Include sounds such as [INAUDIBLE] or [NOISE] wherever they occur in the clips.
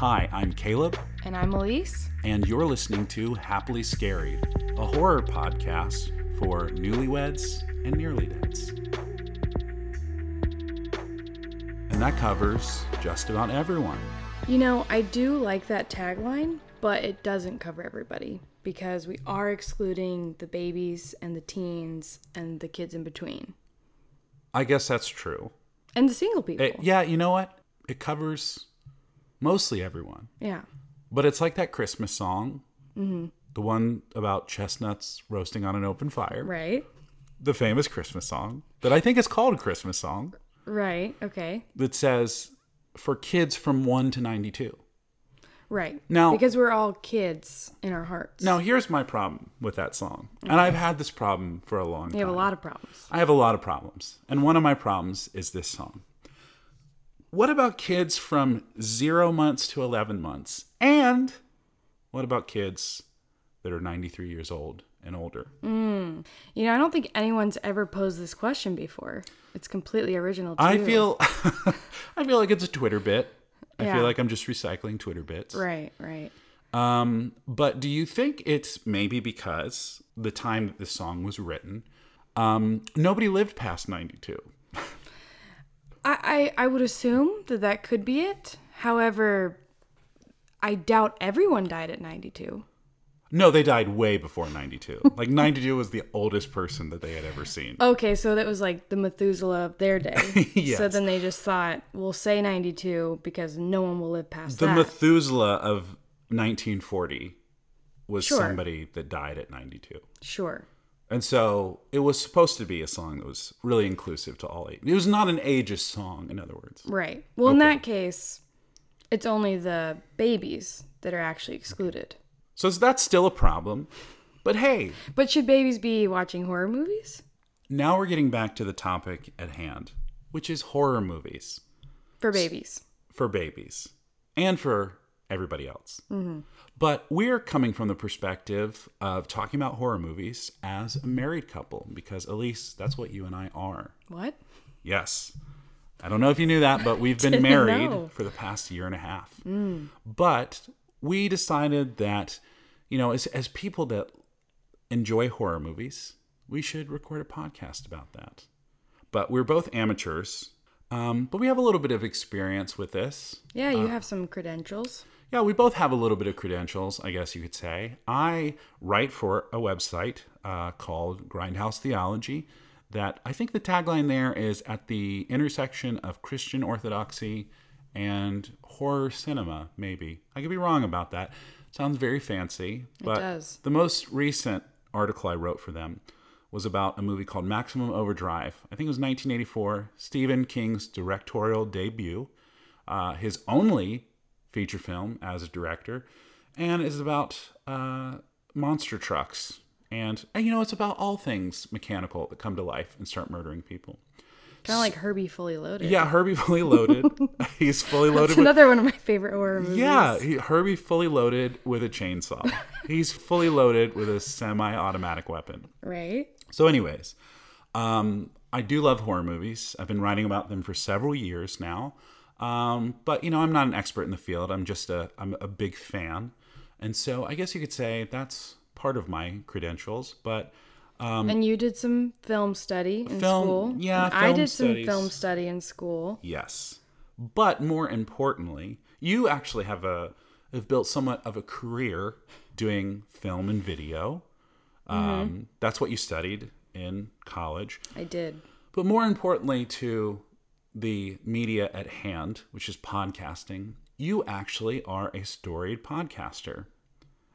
Hi, I'm Caleb, And I'm Elise. and you're listening to Happily Scary, a horror podcast for newlyweds and nearly deads. And that covers just about everyone. You know, I do like that tagline, but it doesn't cover everybody because we are excluding the babies and the teens and the kids in between I guess that's true. and the single people. It- yeah, you know what? It covers mostly everyone. yeah. But it's like that Christmas song, mm-hmm. the one about chestnuts roasting on an open fire, Right. the famous Christmas song that I think is called Christmas song. Right. Okay. that says for kids from 1 to 92. Right. Now- because we're all kids in our hearts. Now, here's my problem with that song. And I've had this problem for a long time. We have a lot of problems. I have a lot of problems. And one of my problems is this song. What about kids from 0 months to 11 months? And what about kids that are 93 years old and older? You know, I don't think anyone's ever posed this question before. It's completely original too. I feel [LAUGHS] I feel like it's a Twitter bit. I Yeah. feel like I'm just recycling Twitter bits. Right, right. Um, but do you think it's maybe because the time that this song was written, um, nobody lived past 92? I, I, I would assume that that could be it. However, I doubt everyone died at 92. No, they died way before 92. [LAUGHS] like 92 was the oldest person that they had ever seen. Okay, so that was like the Methuselah of their day. [LAUGHS] So then they just thought, we'll say 92 because no one will live past the that. Methuselah of 1940 was Sure. somebody that died at 92. sure. And so it was supposed to be a song that was really inclusive to all age. It was not an ageist song, in other words. Right. Well, in that case, it's only the babies that are actually excluded. So that's still a problem. But hey, But should babies be watching horror movies? now we're getting back to the topic at hand, which is horror movies For babies. for babies and for everybody else. Mm-hmm. But we're coming from the perspective of talking about horror movies as a married couple because, Elise, that's what you and I are. What? Yes. I don't know if you knew that, but we've [LAUGHS] been married know. for the past year and a half. Mm. But we decided that, you know, as, as people that enjoy horror movies, we should record a podcast about that. But we're both amateurs, um, but we have a little bit of experience with this. Yeah, you have some credentials. Yeah, we both have a little bit of credentials, I guess you could say. I write for a website uh, called Grindhouse Theology. That I think the tagline there is at the intersection of Christian orthodoxy and horror cinema. Maybe I could be wrong about that. Sounds very fancy, but does. the most recent article I wrote for them was about a movie called Maximum Overdrive. I think it was 1984, Stephen King's directorial debut, uh, his only feature film as a director, and is about uh, monster trucks. And, and, you know, it's about all things mechanical that come to life and start murdering people. Kind of like Herbie Fully Loaded. Yeah, Herbie fully loaded. [LAUGHS] He's fully loaded It's with another one of my favorite horror movies. yeah, he, Herbie fully loaded with a chainsaw. He's fully loaded with a semi-automatic weapon. Right? So, anyways, um, I do love horror movies. I've been writing about them for several years now. Um, but you know, I'm not an expert in the field. I'm just a I'm a big fan, and so I guess you could say that's part of my credentials. But and you did some film study in Um, Film- school. yeah, I did studies. some film study in school. Yes. But more importantly, you actually have a have built somewhat of a career doing film and video. Um, That's what you studied in college. I did. But more importantly to the media at hand, which is podcasting, you actually are a storied podcaster.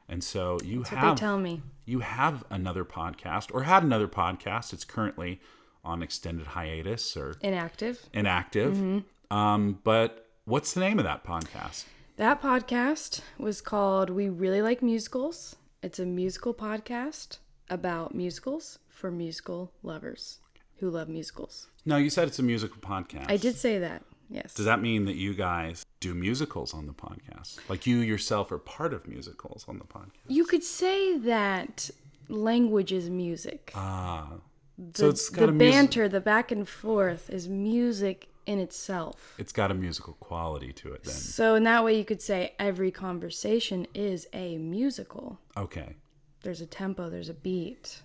And so you That's have tell me. you have another podcast or had another podcast. It's currently on extended hiatus or Inactive. inactive. Mm-hmm. Um, but what's the name of that podcast? That podcast was called We Really Like Musicals. It's a musical podcast about musicals for musical lovers who love musicals. No, you said it's a musical podcast. I did say that. Yes. Does that mean that you guys do musicals on the podcast? Like you yourself are part of musicals on the podcast? You could say that language is music. Ah. the, so it's got the banter, the back and forth is music in itself. It's got a musical quality to it then. So in that way you could say every conversation is a musical. Okay. There's a tempo, there's a beat.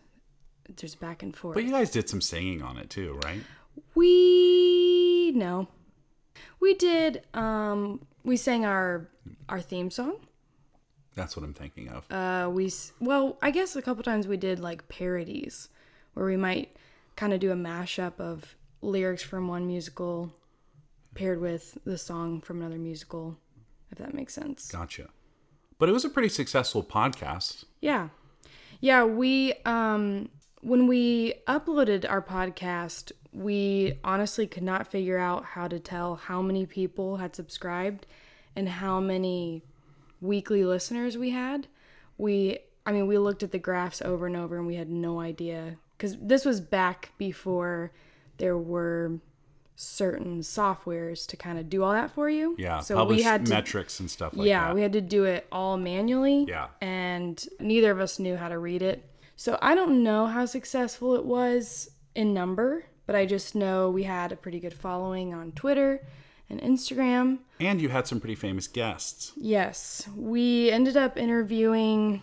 There's back and forth. But you guys did some singing on it too, right? we no. We did um we sang our our theme song. That's what I'm thinking of. Uh we well, I guess a couple times we did like parodies where we might kind of do a mashup of lyrics from one musical paired with the song from another musical if that makes sense. gotcha. But it was a pretty successful podcast. Yeah. Yeah, we um when we uploaded our podcast, we honestly could not figure out how to tell how many people had subscribed and how many weekly listeners we had. We I mean, we looked at the graphs over and over and we had no idea cuz this was back before there were certain softwares to kind of do all that for you. Yeah. So we had to metrics and stuff like that. yeah, that. we had to do it all manually. Yeah. And neither of us knew how to read it. So I don't know how successful it was in number, but I just know we had a pretty good following on Twitter and Instagram. and you had some pretty famous guests. Yes, we ended up interviewing,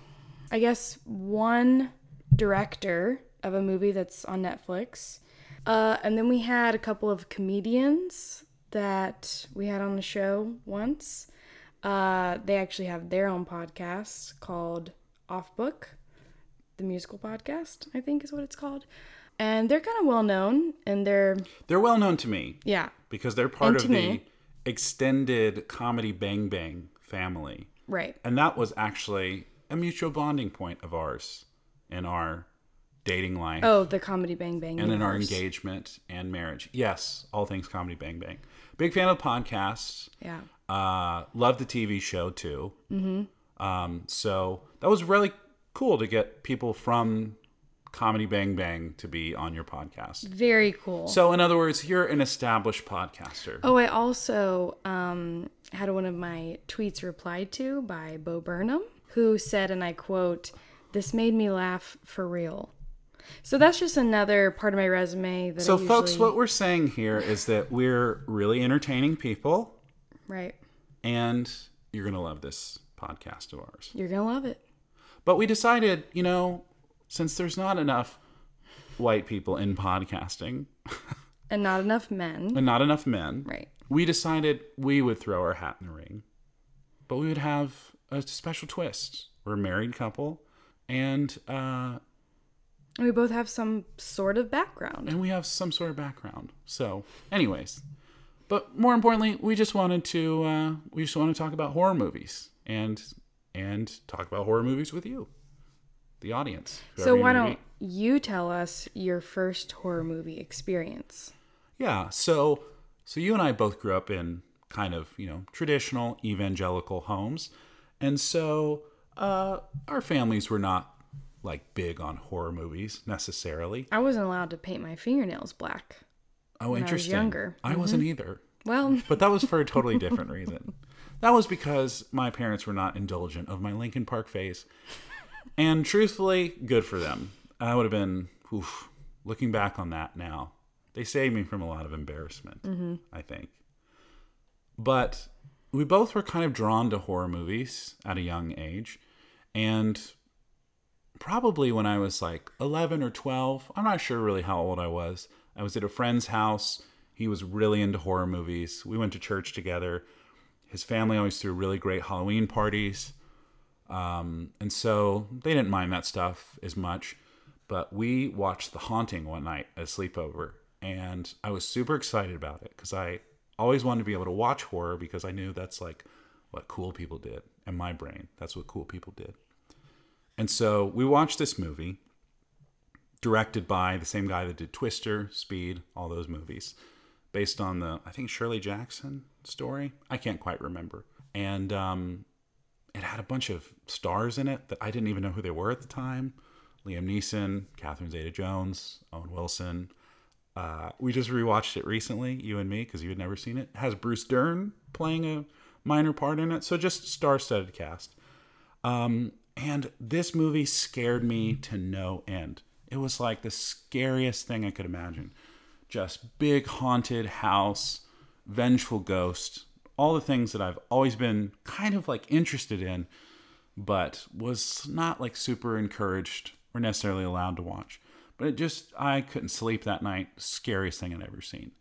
I guess, one director of a movie that's on Netflix. Uh, and then we had a couple of comedians that we had on the show once. Uh, they actually have their own podcast called Off Book, the musical podcast, I think is what it's called. And they're kind of well known and they're, They're well known to me yeah, because they're part And of the me. extended comedy Bang Bang family. right. And that was actually a mutual bonding point of ours in our dating life Oh, the Comedy Bang Bang. and in our engagement and marriage. Yes, all things comedy Bang Bang. Big fan of podcasts. Yeah. Uh, love the TV show too. Mm-hmm. Um, so that was really cool to get people from Comedy Bang Bang to be on your podcast. Very cool. So, in other words, you're an established podcaster. Oh, I also um, had one of my tweets replied to by Bo Burnham, who said, and I quote, This made me laugh for real. So that's just another part of my resume that So, I folks, what we're saying here is that we're really entertaining people, Right. and you're going to love this podcast of ours. You're going to love it. But we decided, you know, since there's not enough white people in podcasting [LAUGHS] And not enough men. and not enough men, Right. we decided we would throw our hat in the ring, but we would have a special twist. We're a married couple, and uh, we both have some sort of background. and we have some sort of background. So, anyways, but more importantly, we just wanted to uh, we just want to talk about horror movies and and talk about horror movies with you, the audience. So why don't you tell us your first horror movie experience? Yeah. So so you and I both grew up in kind of, you know, traditional evangelical homes. And so uh our families were not like big on horror movies necessarily. I wasn't allowed to paint my fingernails black. Oh, was interesting. younger. I wasn't either. Well, [LAUGHS] But that was for a totally [LAUGHS] different reason. That was because my parents were not indulgent of my Linkin Park phase. And truthfully, good for them. I would have been, oof, looking back on that now, they saved me from a lot of embarrassment, mm-hmm. I think. But we both were kind of drawn to horror movies at a young age. And probably when I was like 11 or 12, I'm not sure really how old I was. I was at a friend's house. He was really into horror movies. We went to church together. His family always threw really great Halloween parties. Um, and so they didn't mind that stuff as much. But we watched The Haunting one night at a sleepover. And I was super excited about it because I always wanted to be able to watch horror because I knew that's like what cool people did. In my brain, that's what cool people did. And so we watched this movie, directed by the same guy that did Twister, Speed, all those movies, based on the, I think, Shirley Jackson story. I can't quite remember. And um, it had a bunch of stars in it that I didn't even know who they were at the time Liam Neeson, Catherine Zeta Jones, Owen Wilson. Uh, we just rewatched it recently, you and me, because you had never seen it. It has Bruce Dern playing a minor part in it. So just star studded cast. Um, and this movie scared me to no end. It was like the scariest thing I could imagine. Just big haunted house, Vengeful Ghost, all the things that I've always been kind of like interested in, but was not like super encouraged or necessarily allowed to watch. But it just, I couldn't sleep that night. Scariest thing I'd ever seen.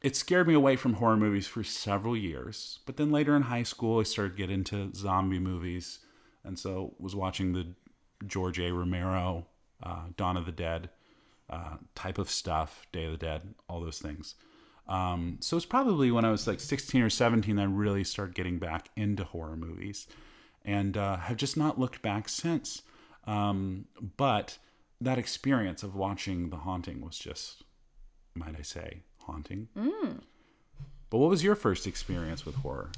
It scared me away from horror movies for several years. But then later in high school, I started getting into zombie movies. And so was watching the George A. Romero, uh, Dawn of the Dead uh, type of stuff, Day of the Dead, all those things. Um, so it's probably when I was like 16 or 17 I really started getting back into horror movies and uh, have just not looked back since. Um, but that experience of watching The Haunting was just, might I say, haunting. Mm. But what was your first experience with horror?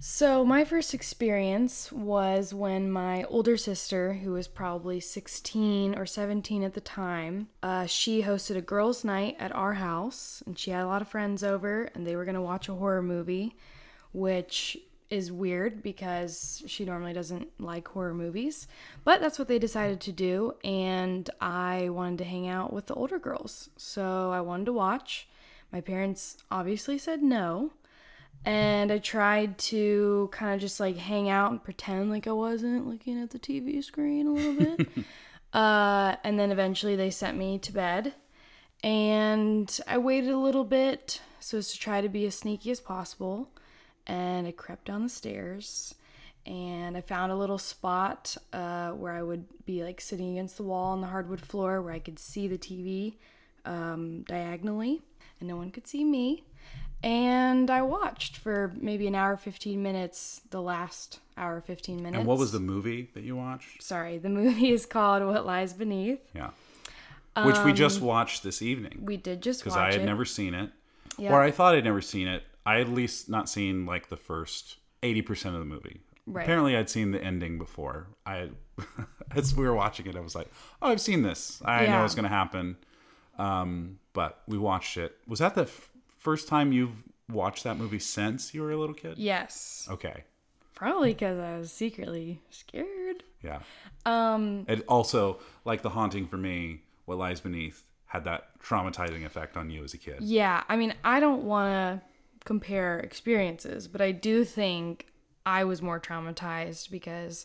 So, my first experience was when my older sister, who was probably 16 or 17 at the time, uh, she hosted a girls' night at our house, and she had a lot of friends over, and they were going to watch a horror movie, which is weird because she normally doesn't like horror movies. But that's what they decided to do, and I wanted to hang out with the older girls. So, I wanted to watch. My parents obviously said no and I tried to kind of just like hang out and pretend like I wasn't looking at the TV screen a little bit. [LAUGHS] uh, and then eventually they sent me to bed, and I waited a little bit so as to try to be as sneaky as possible. And I crept down the stairs, and I found a little spot uh, where I would be like sitting against the wall on the hardwood floor where I could see the TV um, diagonally, and no one could see me and I watched for maybe an hour 15 minutes the last hour 15 minutes. And what was the movie that you watched? Sorry, the movie is called What Lies Beneath. Yeah. Which we just watched this evening. We did just because I had it. never seen it. Yeah. Or I thought I'd never seen it. I had at least not seen like the first 80% of the movie. Right. Apparently I'd seen the ending before. I [LAUGHS] as we were watching it, I was like, "Oh, I've seen this. I know Yeah. what's going to happen." Um, but we watched it. Was that the f- first time you've watched that movie since you were a little kid? Yes. Okay. Probably because I was secretly scared. Yeah. Um it also like the haunting for me, what lies beneath had that traumatizing effect on you as a kid. Yeah, I mean, I don't want to compare experiences, but I do think I was more traumatized because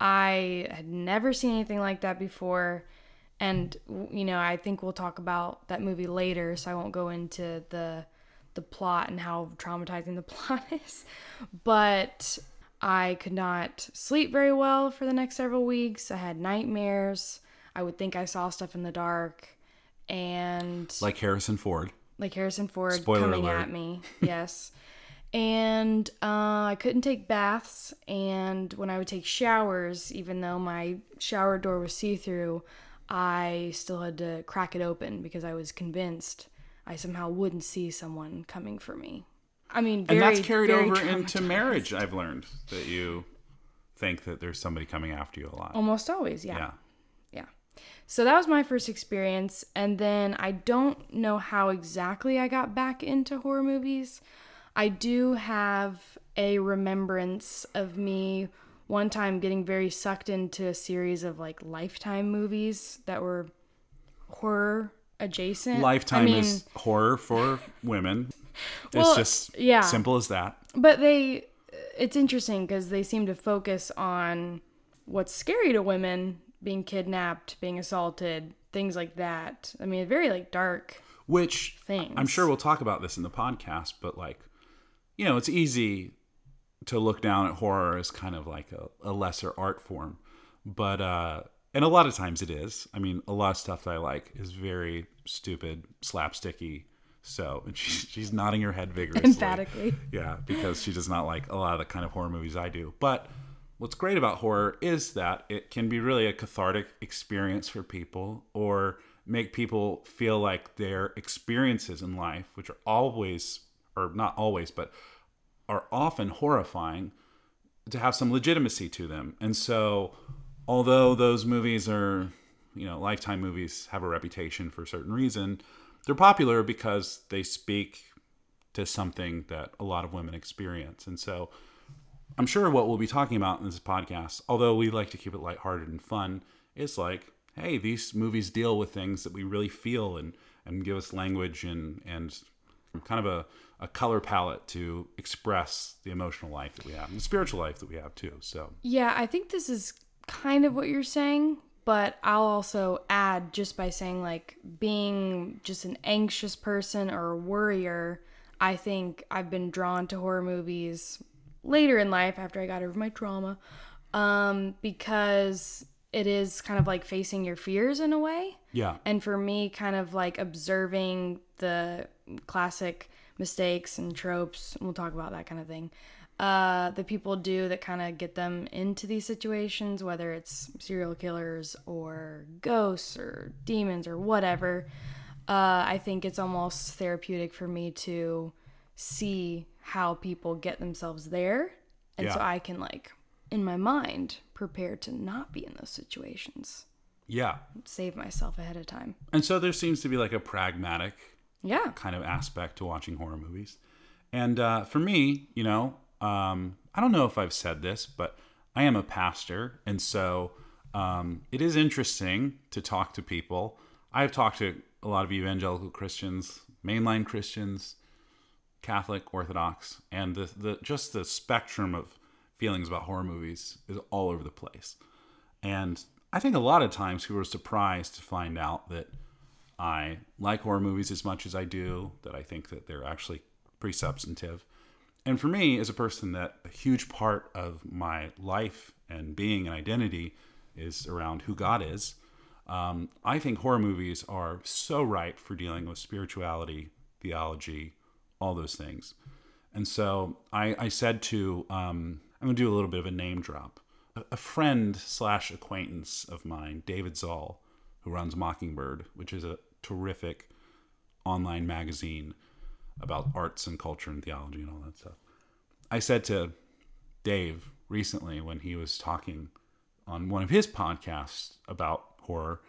I had never seen anything like that before. And you know, I think we'll talk about that movie later, so I won't go into the the plot and how traumatizing the [LAUGHS] plot is. But I could not sleep very well for the next several weeks. I had nightmares. I would think I saw stuff in the dark and Like Harrison Ford. like Harrison Ford Spoiler coming alert. at me. [LAUGHS] Yes. and uh, I couldn't take baths. And when I would take showers, even though my shower door was see through, I still had to crack it open because I was convinced I somehow wouldn't see someone coming for me. I mean, very, and that's carried very over into marriage, I've learned that you think that there's somebody coming after you a lot. Almost always, yeah. yeah. Yeah. So that was my first experience. And then I don't know how exactly I got back into horror movies. I do have a remembrance of me one time getting very sucked into a series of like lifetime movies that were horror adjacent. Lifetime I mean, is horror for women. [LAUGHS] Well, it's just yeah. simple as that. But they, it's interesting because they seem to focus on what's scary to women being kidnapped, being assaulted, things like that. I mean, very like dark. Which Things. I'm sure we'll talk about this in the podcast, but like, you know, it's easy to look down at horror as kind of like a, a lesser art form. But, uh, and a lot of times it is. I mean, a lot of stuff that I like is very stupid, slapsticky. So and [LAUGHS] she, she's nodding her head vigorously. Emphatically. Yeah, because she does not like a lot of the kind of horror movies I do. But what's great about horror is that it can be really a cathartic experience for people or make people feel like their experiences in life, which are always, or not always, but are often horrifying, to have some legitimacy to them. And so, although those movies are, you know, lifetime movies have a reputation for a certain reason, they're popular because they speak to something that a lot of women experience. And so I'm sure what we'll be talking about in this podcast, although we like to keep it lighthearted and fun, is like, hey, these movies deal with things that we really feel and, and give us language and, and kind of a, a color palette to express the emotional life that we have and the spiritual life that we have too. So Yeah, I think this is kind of what you're saying, but I'll also add just by saying like being just an anxious person or a worrier, I think I've been drawn to horror movies later in life after I got over my trauma. Um because it is kind of like facing your fears in a way. yeah, And for me, kind of like observing the classic mistakes and tropes, and we'll talk about that kind of thing, uh, that people do that kind of get them into these situations, whether it's serial killers or ghosts or demons or whatever. Uh, I think it's almost therapeutic for me to see how people get themselves there. And so I can, like, in my mind, prepare to not be in those situations yeah. save myself ahead of time. And so there seems to be like a pragmatic Yeah. kind of aspect to watching horror movies. And uh, for me, you know, um, I don't know if I've said this, but I am a pastor. And so um, it is interesting to talk to people. I've talked to a lot of evangelical Christians, mainline Christians, Catholic, Orthodox, and the, the just the spectrum of feelings about horror movies is all over the place. And I think a lot of times people are surprised to find out that I like horror movies as much as I do, that I think that they're actually pretty substantive. And for me, as a person that a huge part of my life and being and identity is around who God is, um, I think horror movies are so right for dealing with spirituality, theology, all those things. And so I, I said to, um, I'm going to do a little bit of a name drop. A, a friend slash acquaintance of mine, David Zahl, who runs Mockingbird, which is a terrific online magazine about arts and culture and theology and all that stuff. I said to Dave recently when he was talking on one of his podcasts about horror,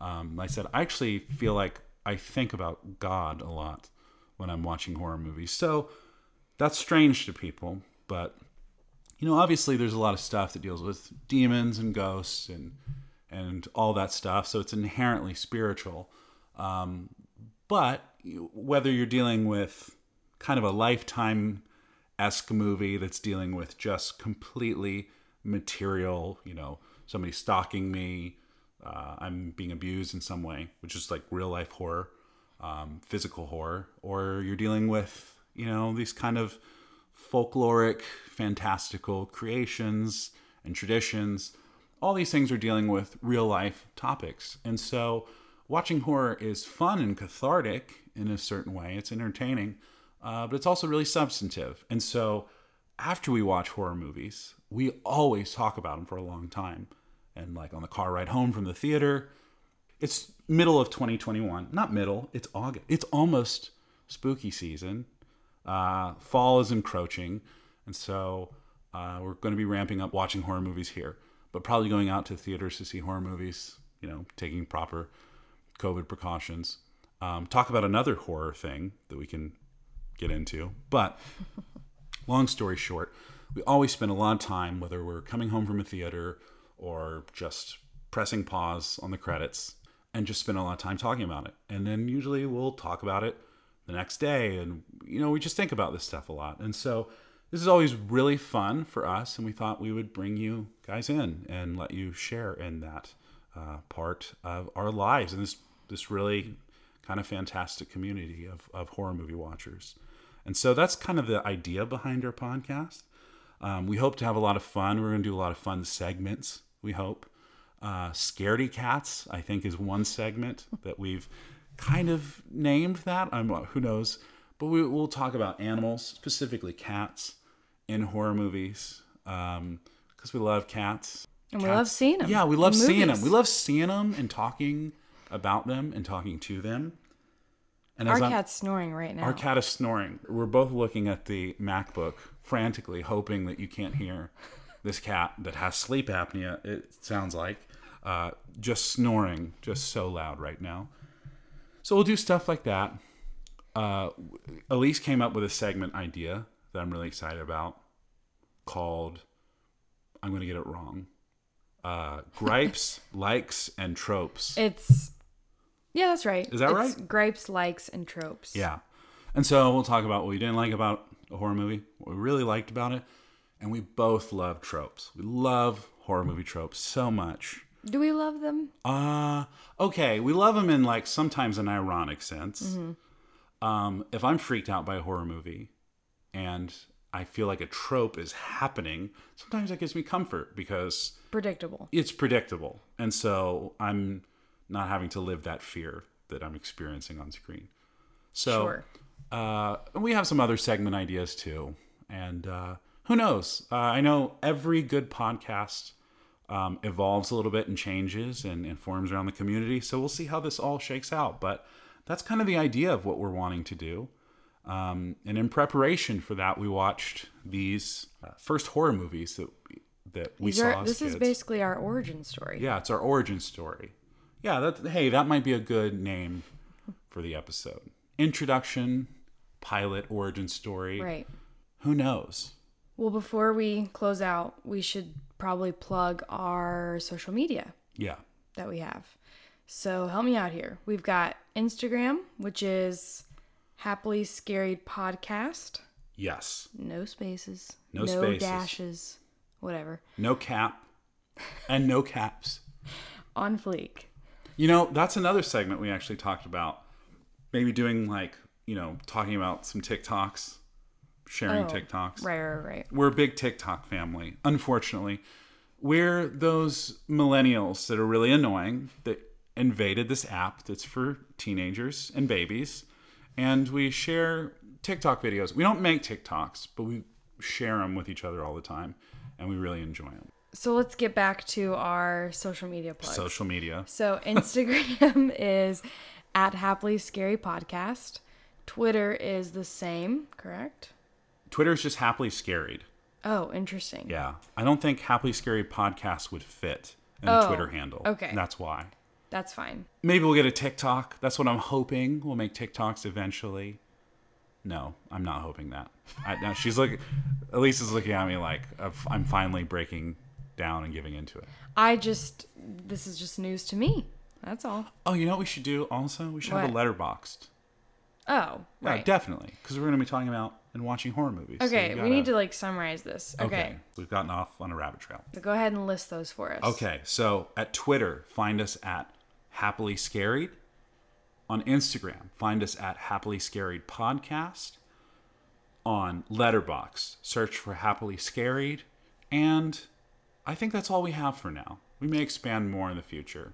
um, I said, I actually feel like I think about God a lot when I'm watching horror movies. So that's strange to people, but you know, obviously there's a lot of stuff that deals with demons and ghosts and and all that stuff. So it's inherently spiritual. Um, but whether you're dealing with kind of a lifetime esque movie that's dealing with just completely material, you know, somebody stalking me, uh, I'm being abused in some way, which is like real life horror, um, physical horror, or you're dealing with, you know, these kind of folkloric, fantastical creations and traditions. All these things are dealing with real life topics. And so watching horror is fun and cathartic in a certain way. It's entertaining, uh, but it's also really substantive. And so after we watch horror movies, we always talk about them for a long time. And like on the car ride home from the theater, it's middle of 2021. Not middle, it's August. It's almost spooky season. Uh, fall is encroaching. And so uh, we're going to be ramping up watching horror movies here, but probably going out to theaters to see horror movies, you know, taking proper COVID precautions. Um, talk about another horror thing that we can get into. But [LAUGHS] long story short, we always spend a lot of time, whether we're coming home from a theater or just pressing pause on the credits, and just spend a lot of time talking about it. And then usually we'll talk about it the next day. And, you know, we just think about this stuff a lot. And so this is always really fun for us. And we thought we would bring you guys in and let you share in that uh, part of our lives and this, this really kind of fantastic community of, of horror movie watchers. And so that's kind of the idea behind our podcast. Um, we hope to have a lot of fun. We're going to do a lot of fun segments, we hope. Uh, Scaredy Cats, I think, is one segment that we've kind of named that. I'm, who knows? But we, we'll talk about animals, specifically cats, in horror movies because we love cats. And we love seeing them. Yeah, we love seeing them. We love seeing them and talking about them and talking to them. And Our as I'm- cat's snoring right now. our cat is snoring. We're both looking at the MacBook frantically, hoping that you can't hear this cat that has sleep apnea. It sounds like uh, just snoring, just so loud right now. So we'll do stuff like that. Uh, Elise came up with a segment idea that I'm really excited about, called "I'm going to get it wrong." Uh, gripes, [LAUGHS] likes, and tropes. It's yeah, that's right. Is that It's right? Gripes, likes, and tropes. Yeah. And so we'll talk about what we didn't like about a horror movie, what we really liked about it, and we both love tropes. We love horror movie tropes so much. Do we love them? Uh okay, we love them in like sometimes an ironic sense. Um, if I'm freaked out by a horror movie and I feel like a trope is happening, sometimes that gives me comfort because Predictable. it's predictable. And so I'm not having to live that fear that I'm experiencing on screen. So Sure. uh, and we have some other segment ideas too. And uh, who knows? Uh, I know every good podcast um, evolves a little bit and changes and, and forms around the community. So we'll see how this all shakes out. But that's kind of the idea of what we're wanting to do. Um, and in preparation for that, we watched these uh, first horror movies that we, that we These saw are, this is basically our origin story. Yeah, it's our origin story. Yeah, that hey, that might be a good name for the episode. Introduction, pilot, origin story. Right. Who knows? Well, before we close out, we should probably plug our social media Yeah. that we have. So help me out here. We've got Instagram, which is Happily Scary Podcast. Yes. No spaces. No spaces. dashes. Whatever. No cap and no caps. [LAUGHS] On fleek. You know, that's another segment we actually talked about. Maybe doing like, you know, talking about some TikToks, sharing Oh, TikToks. Right, right, right. We're a big TikTok family. Unfortunately, we're those millennials that are really annoying that invaded this app that's for teenagers and babies, and we share TikTok videos. We don't make TikToks, but we share them with each other all the time, and we really enjoy them. So let's get back to our social media plugs. Social media. So [LAUGHS] Instagram is at Happily Scary Podcast. Twitter is the same, correct? Twitter is just happily scaried. Oh, interesting. Yeah, I don't think happily scary podcast would fit in Oh, the Twitter oh, handle. okay. that's why. That's fine. Maybe we'll get a TikTok. That's what I'm hoping. We'll make TikToks eventually. No, I'm not hoping that. I, now she's looking. Elise is looking at me like I'm finally breaking down and giving into it. I just this is just news to me. That's all. Oh, you know what we should do? Also, we should have a What? Letterboxd. Oh, Yeah, right. definitely, because we're going to be talking about and watching horror movies. okay, we gotta- need to like summarize this. Okay. Okay, we've gotten off on a rabbit trail. So go ahead and list those for us. Okay, so at Twitter, find us at Happily Scaried. On Instagram, find us at Happily Scaried Podcast. On Letterbox, search for Happily Scaried. And I think that's all we have for now. We may expand more in the future.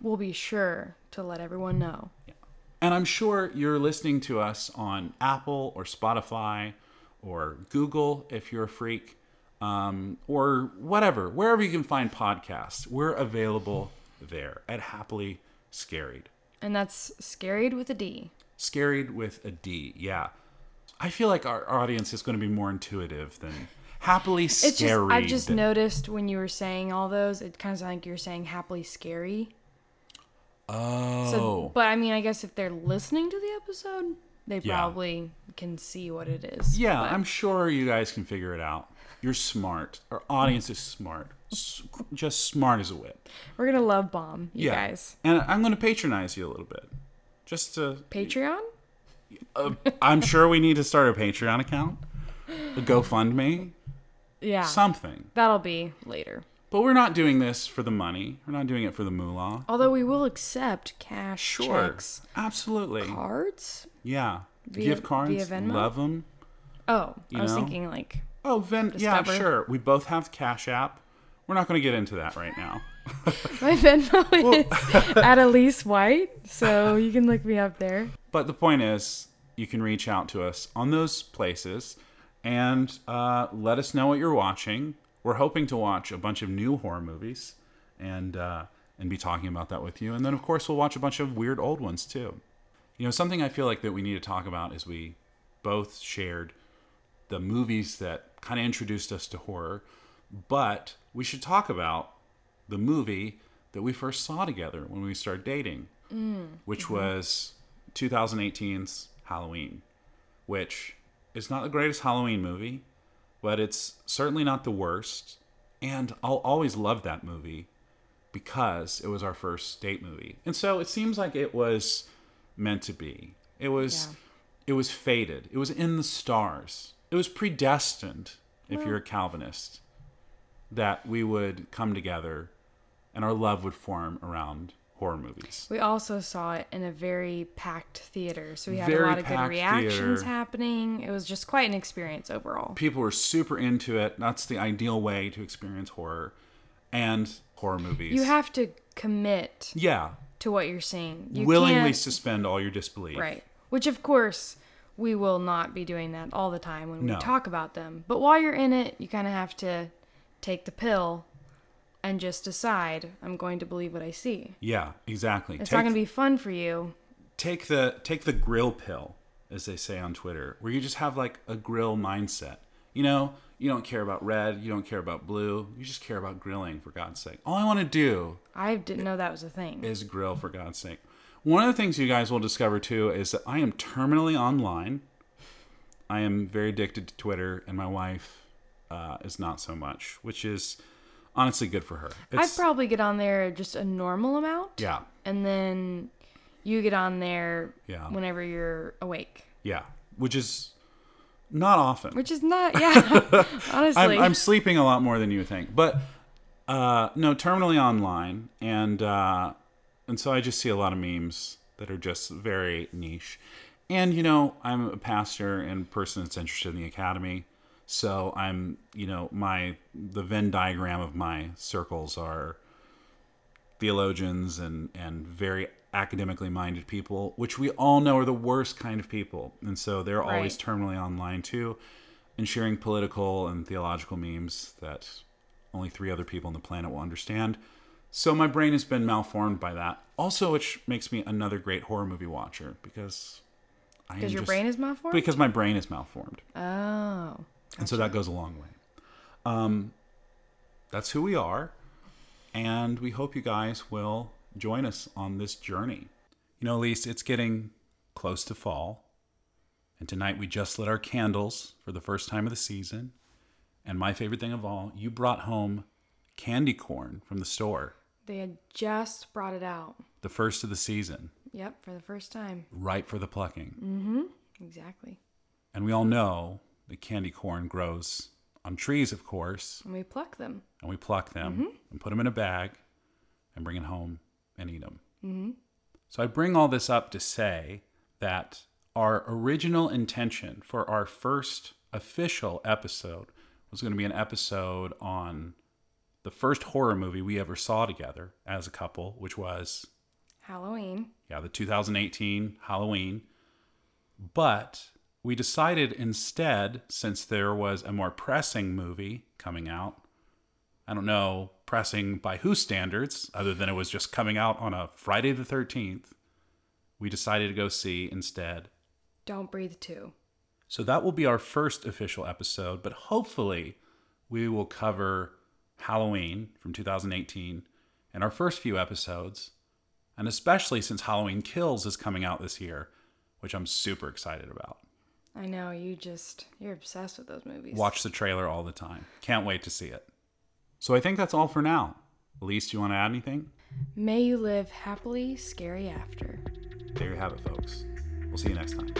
We'll be sure to let everyone know. Yeah. And I'm sure you're listening to us on Apple or Spotify or Google if you're a freak, um, or whatever, wherever you can find podcasts. We're available there at Happily Scaried. And that's scaried with a D. Scaried with a D, yeah. I feel like our, our audience is going to be more intuitive than happily It's just. I've just noticed when you were saying all those, it kind of sounded like you're saying happily scary. oh, So, but I mean, I guess if they're listening to the episode, they Yeah. probably can see what it is. yeah, But- I'm sure you guys can figure it out. You're smart. Our audience is smart. Just smart as a whip. we're gonna love bomb you guys. And I'm going to patronize you a little bit. Just to, Patreon? uh, I'm sure we need to start a Patreon account, a GoFundMe, Yeah, something. that'll be later. But we're not doing this for the money. We're not doing it for the moolah. Although we will accept cash Sure. checks, Absolutely. cards. Yeah. Via- Gift cards. via Venmo? Love them. Oh, You I was know? thinking like Oh, Ven. Yeah, sure. We both have Cash App. We're not going to get into that right now. [LAUGHS] my Venmo [LAUGHS] is at Elise White, so you can look me up there. But the point is, you can reach out to us on those places and uh, let us know what you're watching. We're hoping to watch a bunch of new horror movies and uh, and be talking about that with you. And then, of course, we'll watch a bunch of weird old ones too. You know, something I feel like that we need to talk about is we both shared the movies that kind of introduced us to horror, but we should talk about the movie that we first saw together when we started dating, which was 2018's Halloween, which is not the greatest Halloween movie, but it's certainly not the worst. And I'll always love that movie because it was our first date movie. And so it seems like it was meant to be. It was it was fated. It was in the stars. It was predestined, if you're a Calvinist, that we would come together and our love would form around horror movies. We also saw it in a very packed theater, so we had Very a lot of good reactions theater. happening. It was just quite an experience overall. People were super into it. That's the ideal way to experience horror and horror movies. You have to commit yeah, to what you're seeing. You willingly suspend all your disbelief. Right. Which, of course, we will not be doing that all the time when we No. talk about them. But while you're in it, you kind of have to take the pill and just decide I'm going to believe what I see. Yeah, exactly. It's take, not going to be fun for you. take the take the grill pill, as they say on Twitter, where you just have like a grill mindset. You know, you don't care about red, you don't care about blue, you just care about grilling for God's sake. All I want to do I didn't know that was a thing. is grill for God's sake. One of the things you guys will discover too is that I am terminally online. I am very addicted to Twitter, and my wife uh, is not so much, which is honestly good for her. I'd probably get on there just a normal amount. yeah, And then you get on there Yeah. whenever you're awake. yeah, which is not often. Which is not, yeah. [LAUGHS] [LAUGHS] honestly. I'm, I'm sleeping a lot more than you think, but uh, no, terminally online, and uh, and so I just see a lot of memes that are just very niche. And you know, I'm a pastor and person that's interested in the academy, so I'm you know my the Venn diagram of my circles are theologians and and very academically minded people, which we all know are the worst kind of people, and so they're always terminally online too, and sharing political and theological memes that only three other people on the planet will understand. So my brain has been malformed by that. Also, which makes me another great horror movie watcher because I Because your just- brain is malformed? because my brain is malformed, oh. And so that goes a long way. Um, that's who we are, and we hope you guys will join us on this journey. You know, Elise, it's getting close to fall, and tonight we just lit our candles for the first time of the season. And my favorite thing of all, you brought home candy corn from the store, They had just brought it out. the first of the season, Yep, for the first time. Right for the plucking. Mm hmm. Exactly. And we all know that candy corn grows on trees, of course, And we pluck them. and we pluck them and put them in a bag and bring it home and eat them. Mm-hmm. So I bring all this up to say that our original intention for our first official episode was going to be an episode on the first horror movie we ever saw together as a couple, which was Halloween. yeah, the 2018 Halloween. But we decided instead, since there was a more pressing movie coming out, I don't know, pressing by whose standards, other than it was just coming out on a Friday the 13th, we decided to go see instead. Don't Breathe 2. So that will be our first official episode, but hopefully we will cover Halloween from 2018 in our first few episodes, and especially since Halloween Kills is coming out this year, which I'm super excited about. I know, you just, you're obsessed with those movies. Watch the trailer all the time. Can't wait to see it. So I think that's all for now. Elise, do you want to add anything? May you live happily, scary after. There you have it, folks. We'll see you next time.